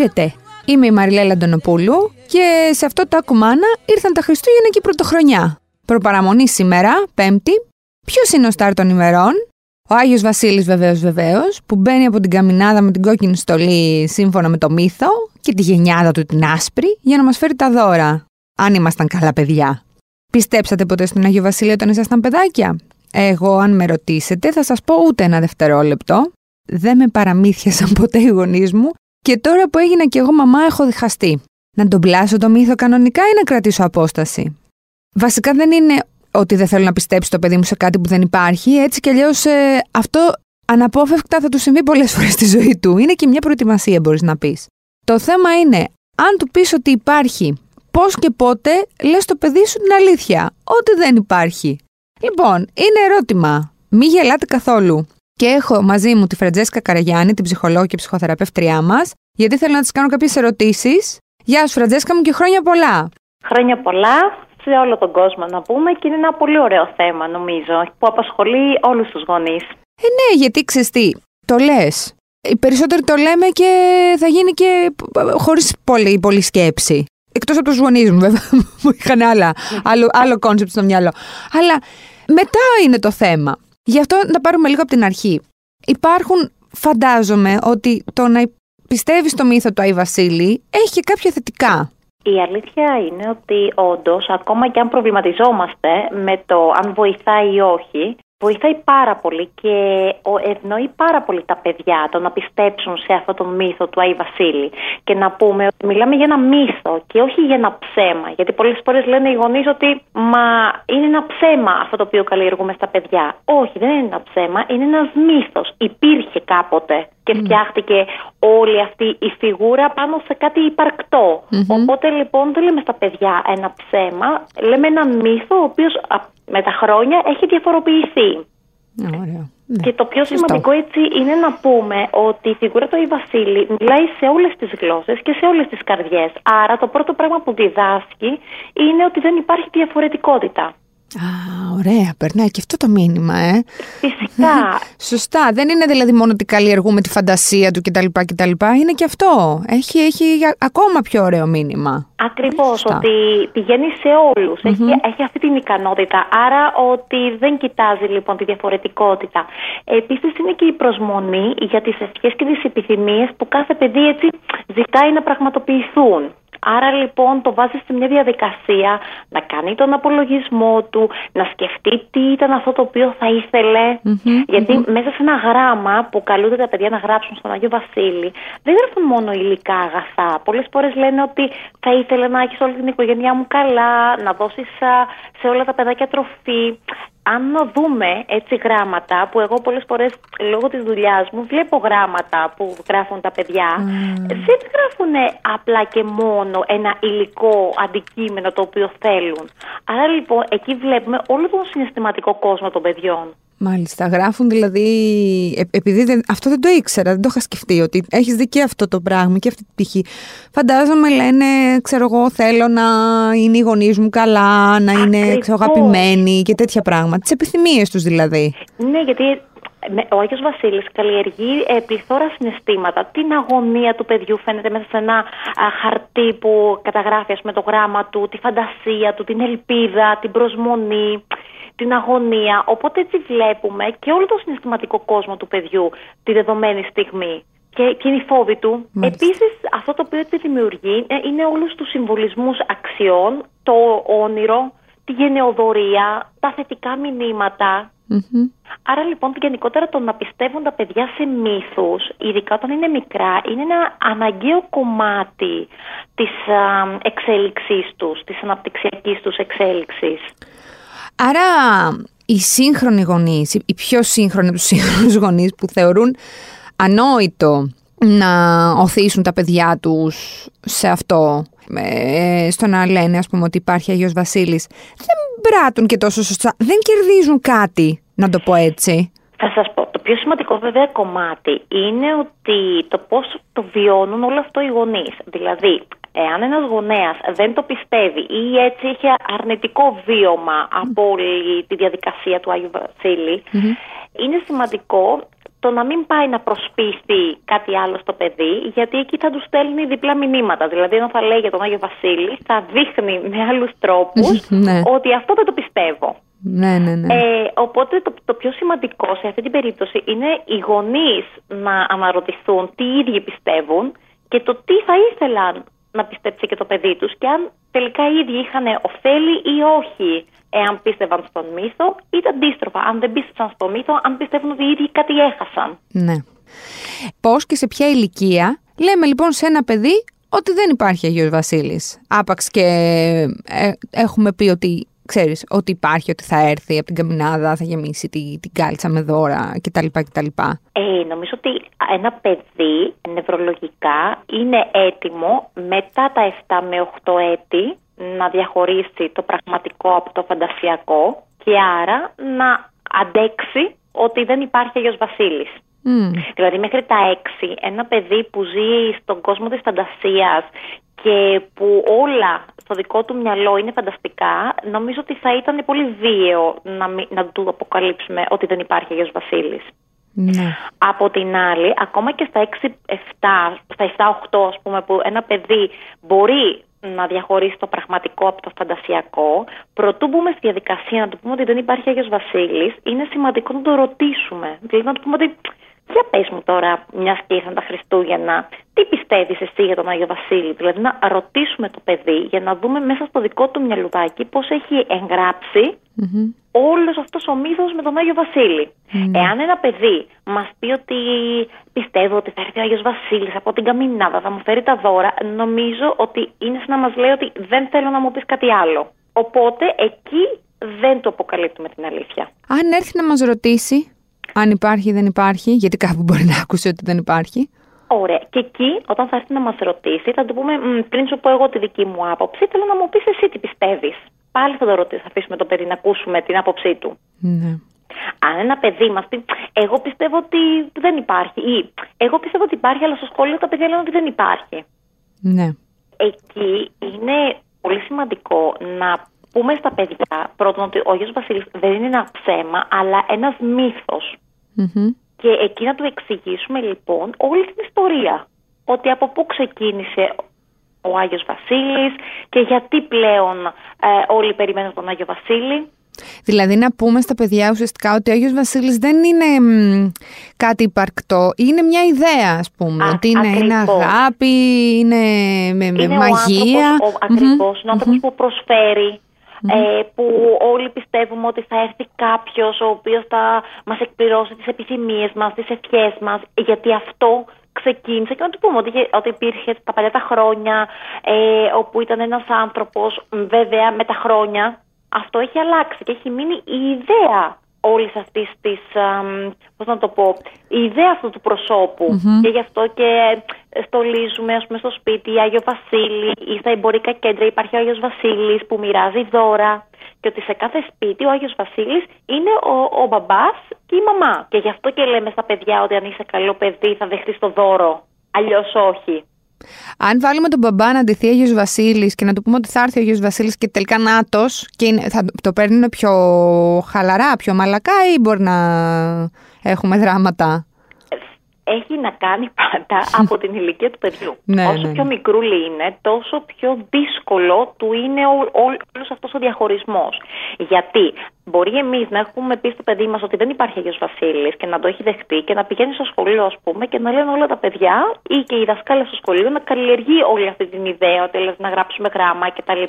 Χαίρετε, είμαι η Μαριλέλα Αντωνοπούλου και σε αυτό το ακουμάνα ήρθαν τα Χριστούγεννα και η Πρωτοχρονιά. Προπαραμονή σήμερα, Πέμπτη. Ποιος είναι ο Στάρ των ημερών, ο Άγιος Βασίλης, βεβαίως, βεβαίως, που μπαίνει από την καμινάδα με την κόκκινη στολή σύμφωνα με το μύθο και τη γενιάδα του την άσπρη για να μας φέρει τα δώρα. Αν ήμασταν καλά παιδιά. Πιστέψατε ποτέ στον Άγιο Βασίλη όταν ήσασταν παιδάκια; Εγώ, αν με ρωτήσετε, θα σας πω ούτε ένα δευτερόλεπτο. Δεν με παραμύθιασαν ποτέ οι γονείς μου και τώρα που έγινα κι εγώ μαμά έχω διχαστεί. Να τον πλάσω το μύθο κανονικά ή να κρατήσω απόσταση; Βασικά δεν είναι ότι δεν θέλω να πιστέψει το παιδί μου σε κάτι που δεν υπάρχει. Έτσι κι αλλιώς ε, αυτό αναπόφευκτα θα του συμβεί πολλές φορές στη ζωή του. Είναι και μια προετοιμασία, μπορείς να πεις. Το θέμα είναι, αν του πεις ότι υπάρχει, πώς και πότε λες το παιδί σου την αλήθεια. Ότι δεν υπάρχει. Λοιπόν, είναι ερώτημα. Μη γελάτε καθόλου. Και έχω μαζί μου τη Φραντζέσκα Καραγιάννη, την ψυχολόγο και ψυχοθεραπεύτριά μας, γιατί θέλω να της κάνω κάποιες ερωτήσεις. Γεια σου, Φραντζέσκα μου, και χρόνια πολλά. Χρόνια πολλά σε όλο τον κόσμο να πούμε και είναι ένα πολύ ωραίο θέμα νομίζω που απασχολεί όλους τους γονείς. Ε, ναι, γιατί ξέρεις τι, το λες. Οι περισσότεροι το λέμε και θα γίνει και χωρίς πολύ, πολύ σκέψη. Εκτός από τους γονείς μου βέβαια, που είχαν άλλα, άλλο, άλλο concept στο μυαλό. Αλλά μετά είναι το θέμα. Γι' αυτό να πάρουμε λίγο από την αρχή. Υπάρχουν, φαντάζομαι, ότι το να πιστεύεις στο μύθο του Άι Βασίλη έχει και κάποια θετικά. Η αλήθεια είναι ότι όντως, ακόμα και αν προβληματιζόμαστε με το αν βοηθάει ή όχι, βοηθάει πάρα πολύ και ευνοεί πάρα πολύ τα παιδιά το να πιστέψουν σε αυτό το μύθο του Άι Βασίλη και να πούμε ότι μιλάμε για ένα μύθο και όχι για ένα ψέμα. Γιατί πολλές φορές λένε οι γονείς ότι μα είναι ένα ψέμα αυτό το οποίο καλλιεργούμε στα παιδιά. Όχι, δεν είναι ένα ψέμα, είναι ένας μύθος. Υπήρχε κάποτε και φτιάχτηκε όλη αυτή η φιγούρα πάνω σε κάτι Οπότε λοιπόν δεν λέμε στα παιδιά ένα ψέμα, λέμε ένα μύθο ο οποίος με τα χρόνια έχει διαφοροποιηθεί. Ωραία. Ναι. Και το πιο σημαντικό έτσι είναι να πούμε ότι η φιγούρα του Ιβασίλη μιλάει σε όλες τις γλώσσες και σε όλες τις καρδιές. Άρα το πρώτο πράγμα που διδάσκει είναι ότι δεν υπάρχει διαφορετικότητα. Α, ωραία, περνάει και αυτό το μήνυμα, ε. Φυσικά. Σωστά. Δεν είναι δηλαδή μόνο ότι καλλιεργούμε τη φαντασία του κτλ. κτλ. Είναι και αυτό. Έχει, έχει ακόμα πιο ωραίο μήνυμα. Ακριβώς. Ότι πηγαίνει σε ολου Έχει, έχει αυτή την ικανότητα. Άρα ότι δεν κοιτάζει λοιπόν τη διαφορετικότητα. Επίσης είναι και η προσμονή για τις ευχές και τις επιθυμίες που κάθε παιδί έτσι ζητάει να πραγματοποιηθούν. Άρα λοιπόν το βάζει σε μια διαδικασία να κάνει τον απολογισμό του, να σκεφτεί τι ήταν αυτό το οποίο θα ηθελε γιατι μέσα σε ένα γράμμα που καλούνται τα παιδιά να γράψουν στον Αγίο Βασίλη, δεν γράφουν μόνο υλικά αγαθά. Πολλές φορές λένε ότι θα ήθελε να έχεις όλη την οικογένειά μου καλά, να δώσεις σε όλα τα παιδάκια τροφή αν δούμε έτσι γράμματα που εγώ πολλές φορές λόγω της δουλειάς μου βλέπω γράμματα που γράφουν τα παιδιά δεν γράφουν απλά και μόνο ένα υλικό αντικείμενο το οποίο θέλουν. Άρα λοιπόν εκεί βλέπουμε όλο τον συναισθηματικό κόσμο των παιδιών. Μάλιστα. Γράφουν δηλαδή. Ε, επειδή δεν, αυτό δεν το ήξερα, δεν το είχα σκεφτεί ότι έχεις δει και αυτό το πράγμα και αυτή την πτυχή. Φαντάζομαι λένε, ξέρω εγώ, θέλω να είναι οι γονείς μου καλά, να είναι ξέρω, αγαπημένοι και τέτοια πράγματα. Τις επιθυμίες τους δηλαδή. Ναι, γιατί ο Άγιος Βασίλης καλλιεργεί ε, πληθώρα συναισθήματα. Την αγωνία του παιδιού φαίνεται μέσα σε ένα χαρτί που καταγράφει με το γράμμα του, τη φαντασία του, την ελπίδα, την προσμονή την αγωνία. Οπότε έτσι βλέπουμε και όλο το συναισθηματικό κόσμο του παιδιού τη δεδομένη στιγμή. Και, και είναι οι φόβοι του. Επίσης, αυτό το οποίο έτσι δημιουργεί ε, είναι όλους τους συμβολισμούς αξιών, το όνειρο, τη γενεοδορία, τα θετικά Άρα λοιπόν γενικότερα το να πιστεύουν τα παιδιά σε μύθους, ειδικά όταν είναι μικρά, είναι ένα αναγκαίο κομμάτι της εξέλιξής τους, της αναπτυξιακής τους εξέλιξης. Άρα οι σύγχρονοι γονείς, οι πιο σύγχρονοι από τους σύγχρονους γονείς που θεωρούν ανόητο να οθήσουν τα παιδιά τους σε αυτό, ε, στο να λένε ας πούμε ότι υπάρχει Αγιος Βασίλης, δεν πράττουν και τόσο σωστά, δεν κερδίζουν κάτι, να το πω έτσι. Θα σας πω, το πιο σημαντικό βέβαια κομμάτι είναι ότι το πώς το βιώνουν όλο αυτό οι γονείς. Δηλαδή, Εάν ένας γονέας δεν το πιστεύει ή έτσι είχε αρνητικό βίωμα από όλη τη διαδικασία του Άγιου είναι σημαντικό το να μην πάει να προσπίσει κάτι άλλο στο παιδί, γιατί εκεί θα του στέλνει διπλά μηνύματα. Δηλαδή, ενώ θα λέει για τον Άγιο Βασίλη, θα δείχνει με άλλους τρόπους Ναι. ότι αυτό δεν το πιστεύω. Ναι, ναι, ναι. Ε, οπότε το, το πιο σημαντικό σε αυτή την περίπτωση είναι οι γονείς να αναρωτηθούν τι οι ίδιοι πιστεύουν και το τι θα ήθελαν να πιστέψει και το παιδί τους και αν τελικά οι ίδιοι είχαν ωφέλη ή όχι εάν πίστευαν στον μύθο ή τα αντίστροφα, αν δεν πίστευσαν στον μύθο, αν πιστεύουν ότι οι ίδιοι κάτι έχασαν. Ναι. Πώς και σε ποια ηλικία λέμε λοιπόν σε ένα παιδί ότι δεν υπάρχει Αγίος Βασίλης. Άπαξ και ε, έχουμε πει ότι ξέρεις ότι υπάρχει, ότι θα έρθει από την καμινάδα, θα γεμίσει τη, την κάλτσα με δώρα κτλ. κτλ. Ε, νομίζω ότι ένα παιδί νευρολογικά είναι έτοιμο μετά τα 7 με 8 έτη να διαχωρίσει το πραγματικό από το φαντασιακό και άρα να αντέξει ότι δεν υπάρχει Αγιος Βασίλης. Μμ. Δηλαδή μέχρι τα 6 ένα παιδί που ζει στον κόσμο της φαντασίας και που όλα στο δικό του μυαλό είναι φανταστικά, νομίζω ότι θα ήταν πολύ βίαιο να, μη- να του αποκαλύψουμε ότι δεν υπάρχει Αγιος Βασίλης. Ναι. Από την άλλη, ακόμα και στα 6-7, στα 7-8 ας πούμε, που ένα παιδί μπορεί να διαχωρίσει το πραγματικό από το φαντασιακό, προτού μπούμε στη διαδικασία να του πούμε ότι δεν υπάρχει Άγιος Βασίλης, είναι σημαντικό να το ρωτήσουμε. Δηλαδή να του πούμε ότι, για πες μου τώρα, μιας και ήρθαν τα Χριστούγεννα, τι πιστεύεις εσύ για τον Άγιο Βασίλη; Δηλαδή να ρωτήσουμε το παιδί για να δούμε μέσα στο δικό του μυαλουδάκι πώς έχει εγγράψει Μμμ. όλος αυτός ο μύθος με τον Άγιο Βασίλη. Εάν ένα παιδί μας πει ότι πιστεύω ότι θα έρθει ο Άγιος Βασίλης από την καμινάδα, θα μου φέρει τα δώρα, νομίζω ότι είναι σαν να μας λέει ότι δεν θέλω να μου πεις κάτι άλλο. Οπότε εκεί δεν το αποκαλύπτουμε την αλήθεια. Αν έρθει να μας ρωτήσει αν υπάρχει ή δεν υπάρχει, γιατί κάπου μπορεί να άκουσε ότι δεν υπάρχει. Ωραία. Και εκεί, όταν θα έρθει να μας ρωτήσει, θα του πούμε: «Μ, Πριν σου πω εγώ τη δική μου άποψη, θέλω να μου πεις εσύ τι πιστεύεις. Πάλι θα το ρωτήσει, θα αφήσουμε το παιδί να ακούσουμε την άποψή του. Ναι. Αν ένα παιδί μας πει: Εγώ πιστεύω ότι δεν υπάρχει, ή Εγώ πιστεύω ότι υπάρχει, αλλά στο σχολείο τα παιδιά λένε ότι δεν υπάρχει. Ναι. Εκεί είναι πολύ σημαντικό να πούμε στα παιδιά πρώτον ότι ο Άγιος Βασίλης δεν είναι ένα ψέμα, αλλά ένας μύθος. Μμμ. Και εκεί να του εξηγήσουμε λοιπόν όλη την ιστορία. Ότι από πού ξεκίνησε ο Άγιος Βασίλης και γιατί πλέον ε, όλοι περιμένουν τον Άγιο Βασίλη. Δηλαδή να πούμε στα παιδιά ουσιαστικά ότι ο Άγιος Βασίλης δεν είναι μ, κάτι υπαρκτό, είναι μια ιδέα ας πούμε, Α, ότι είναι, είναι ακριβώς. αγάπη, είναι με, με είναι μαγεία. ο άνθρωπος, ο, ακριβώς, είναι ο άνθρωπος που προσφέρει, ε, που όλοι πιστεύουμε ότι θα έρθει κάποιος ο οποίος θα μας εκπληρώσει τις επιθυμίες μας, τις ευχές μας, γιατί αυτό ξεκίνησε και να του πούμε ότι, είχε- ότι υπήρχε τα παλιά τα χρόνια ε, όπου ήταν ένας άνθρωπος, μ, βέβαια με τα χρόνια αυτό έχει αλλάξει και έχει μείνει η ιδέα όλης αυτής της, αμ, πώς να το πω, η ιδέα αυτού του προσωπου Και γι' αυτό και στολίζουμε ας πούμε, στο σπίτι Άγιο Βασίλη ή στα εμπορικά κέντρα υπάρχει ο Άγιος Βασίλης που μοιράζει δώρα και ότι σε κάθε σπίτι ο Άγιος Βασίλης είναι ο, ο μπαμπάς και η μαμά. Και γι' αυτό και λέμε στα παιδιά ότι αν είσαι καλό παιδί θα δεχτείς το δώρο, αλλιώς όχι. Αν βάλουμε τον μπαμπά να αντιθεί Άγιος Βασίλης και να του πούμε ότι θα έρθει ο Άγιος Βασίλης και τελικά νάτος και είναι, θα το παίρνουν πιο χαλαρά, πιο μαλακά ή μπορεί να έχουμε δράματα; Έχει να κάνει πάντα από την ηλικία του παιδιού. Ναι, Όσο ναι, πιο ναι. μικρούλι είναι, τόσο πιο δύσκολο του είναι ό- ό- όλος αυτός ο διαχωρισμός. Γιατί μπορεί εμείς να έχουμε πει στο παιδί μας ότι δεν υπάρχει Αγιος Βασίλης και να το έχει δεχτεί και να πηγαίνει στο σχολείο ας πούμε και να λένε όλα τα παιδιά ή και οι δασκάλες στο σχολείο να καλλιεργεί όλη αυτή την ιδέα ότι λες, να γράψουμε γράμμα κτλ.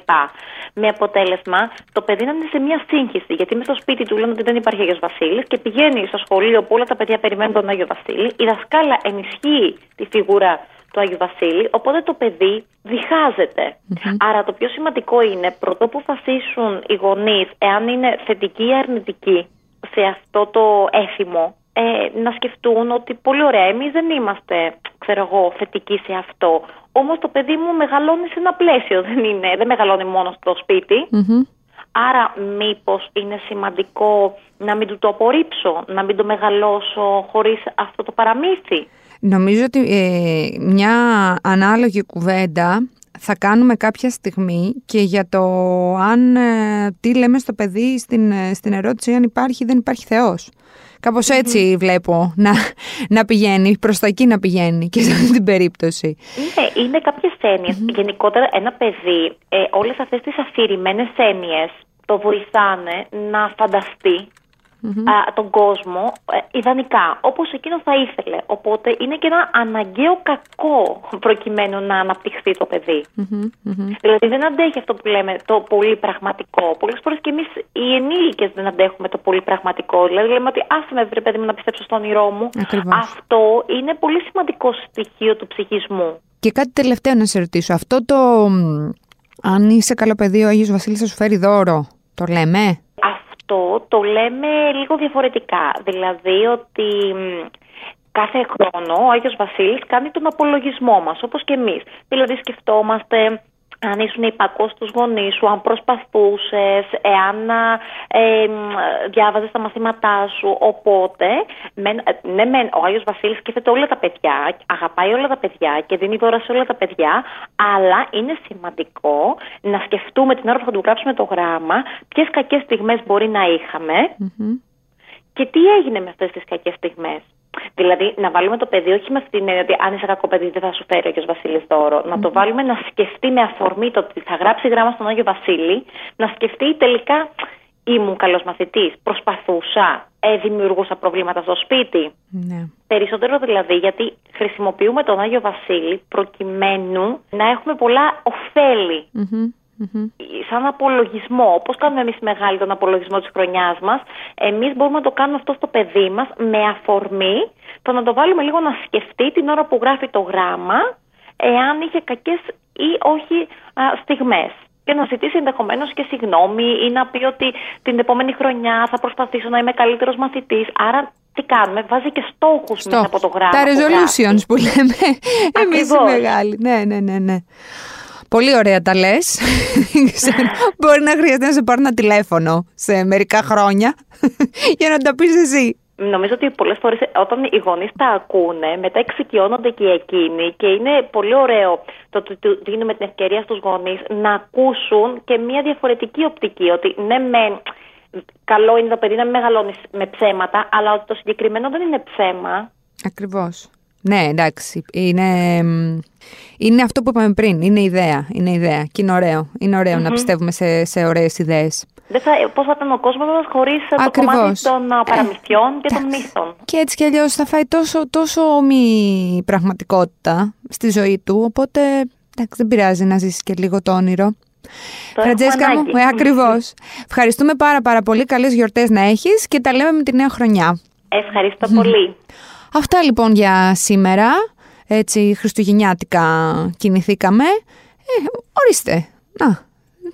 Με αποτέλεσμα το παιδί να είναι σε μια σύγχυση γιατί με στο σπίτι του λένε ότι δεν υπάρχει Αγιος Βασίλης και πηγαίνει στο σχολείο που όλα τα παιδιά περιμένουν τον Άγιο Βασίλη η δασκάλα ενισχύει τη φιγούρα του Άγιου Βασίλη, οπότε το παιδί διχάζεται. Άρα το πιο σημαντικό είναι πρωτού που αποφασίσουν οι γονείς εάν είναι θετικοί ή αρνητικοί σε αυτό το έθιμο, ε, να σκεφτούν ότι πολύ ωραία, εμείς δεν είμαστε, ξέρω εγώ, θετικοί σε αυτό. Όμως το παιδί μου μεγαλώνει σε ένα πλαίσιο, δεν, είναι, δεν μεγαλώνει μόνο στο σπίτι. Μμμ. Άρα μήπως είναι σημαντικό να μην του το απορρίψω, να μην το μεγαλώσω χωρίς αυτό το παραμύθι; Νομίζω ότι ε, μια ανάλογη κουβέντα θα κάνουμε κάποια στιγμή και για το αν ε, τι λέμε στο παιδί στην, ε, στην ερώτηση αν υπάρχει ή δεν υπάρχει Θεός. Κάπως έτσι βλέπω να, να πηγαίνει, προς τα εκεί να πηγαίνει και σε αυτή την περίπτωση. Ναι, είναι κάποιες Γενικότερα ένα παιδί, ε, όλες αυτές τις αφηρημένες έννοιες το βοηθάνε να φανταστεί α, τον κόσμο ε, ιδανικά, όπως εκείνο θα ήθελε. Οπότε είναι και ένα αναγκαίο κακό προκειμένου να αναπτυχθεί το παιδί. Δηλαδή δεν αντέχει αυτό που λέμε το πολύ πραγματικό. Πολλές φορές και εμείς οι ενήλικες δεν αντέχουμε το πολύ πραγματικό. Δηλαδή λέμε ότι άσε με βρε παιδί μου να πιστέψω στον όνειρό μου. Αυτό είναι πολύ σημαντικό στοιχείο του ψυχισμού. Και κάτι τελευταίο να σε ρωτήσω. Αυτό το αν είσαι καλό παιδί ο Άγιος Βασίλης θα σου φέρει δώρο, το λέμε; Αυτό το λέμε λίγο διαφορετικά. Δηλαδή ότι κάθε χρόνο ο Άγιος Βασίλης κάνει τον απολογισμό μας, όπως και εμείς. Δηλαδή σκεφτόμαστε αν ήσουν υπακός στους γονείς σου, αν προσπαθούσες, εάν ε, διάβαζες τα μαθήματά σου. Οπότε, ναι, μεν, ο Άγιος Βασίλης σκέφτεται όλα τα παιδιά, αγαπάει όλα τα παιδιά και δίνει δώρα σε όλα τα παιδιά, αλλά είναι σημαντικό να σκεφτούμε την ώρα που θα του γράψουμε το γράμμα ποιες κακές στιγμές μπορεί να ειχαμε και τι έγινε με αυτές τις κακές στιγμές. Δηλαδή, να βάλουμε το παιδί όχι με αυτή την έννοια ότι αν είσαι κακό παιδί δεν θα σου φέρει ο Άγιος Βασίλης δώρο. Να το βάλουμε να σκεφτεί με αφορμή το ότι θα γράψει γράμμα στον Άγιο Βασίλη, να σκεφτεί τελικά ήμουν καλός μαθητής, προσπαθούσα, ε, δημιουργούσα προβλήματα στο σπίτι. Ναι. Περισσότερο δηλαδή γιατί χρησιμοποιούμε τον Άγιο Βασίλη προκειμένου να έχουμε πολλά Σαν απολογισμό, όπως κάνουμε εμείς μεγάλη τον απολογισμό της χρονιάς μας, εμείς μπορούμε να το κάνουμε αυτό στο παιδί μας με αφορμή το να το βάλουμε λίγο να σκεφτεί την ώρα που γράφει το γράμμα, εάν είχε κακές ή όχι στιγμές. Και να ζητήσει ενδεχομένως και συγγνώμη ή να πει ότι την επόμενη χρονιά θα προσπαθήσω να είμαι καλύτερος μαθητής. Άρα τι κάνουμε, βάζει και στόχους μέσα από το γράμμα. Τα resolutions που, που λέμε εμείς οι μεγάλοι. Ναι, ναι, ναι, ναι. Πολύ ωραία τα λες. Μπορεί να χρειαστεί να σε πάρει ένα τηλέφωνο σε μερικά χρόνια για να τα πεις εσύ. Νομίζω ότι πολλές φορές όταν οι γονείς τα ακούνε, μετά εξοικειώνονται και εκείνοι και είναι πολύ ωραίο το ότι δίνουμε την ευκαιρία στους γονείς να ακούσουν και μια διαφορετική οπτική. Ότι ναι, με, καλό είναι το παιδί να μην μεγαλώνεις με ψέματα, αλλά ότι το συγκεκριμένο δεν είναι ψέμα. Ακριβώς. Ναι, εντάξει. Είναι, είναι αυτό που είπαμε πριν. Είναι ιδέα. Είναι ιδέα. Και είναι ωραίο. Είναι ωραίο να πιστεύουμε σε, σε ωραίες ιδέες. Πώς θα ήταν ο κόσμος μας χωρίς το κομμάτι των ε, παραμυθιών και των μύθων. Και έτσι κι αλλιώς θα φάει τόσο, τόσο μη πραγματικότητα στη ζωή του. Οπότε εντάξει, δεν πειράζει να ζήσεις και λίγο το όνειρο. Φραντζέσκα μου, ε, ακριβώς. Ευχαριστούμε πάρα πάρα πολύ. Καλές γιορτές να έχεις και τα λέμε με τη νέα χρονιά. Ευχαριστώ πολύ. Αυτά λοιπόν για σήμερα. Έτσι χριστουγεννιάτικα κινηθήκαμε. Ε, ορίστε. Να,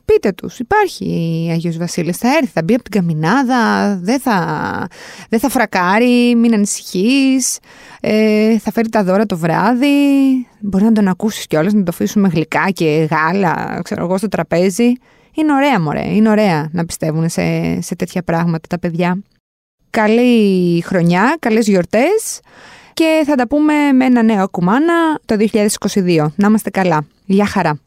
πείτε τους, υπάρχει Αγιος Βασίλης, θα έρθει, θα μπει από την καμινάδα, δεν θα, δεν θα φρακάρει, μην ανησυχείς, ε, θα φέρει τα δώρα το βράδυ, μπορεί να τον ακούσεις κιόλας, να το αφήσουμε γλυκά και γάλα, ξέρω εγώ, στο τραπέζι. Είναι ωραία μωρέ, είναι ωραία να πιστεύουν σε, σε τέτοια πράγματα τα παιδιά. Καλή χρονιά, καλές γιορτές και θα τα πούμε με ένα νέο κουμάνα το 2022. Να είμαστε καλά. Γεια χαρά.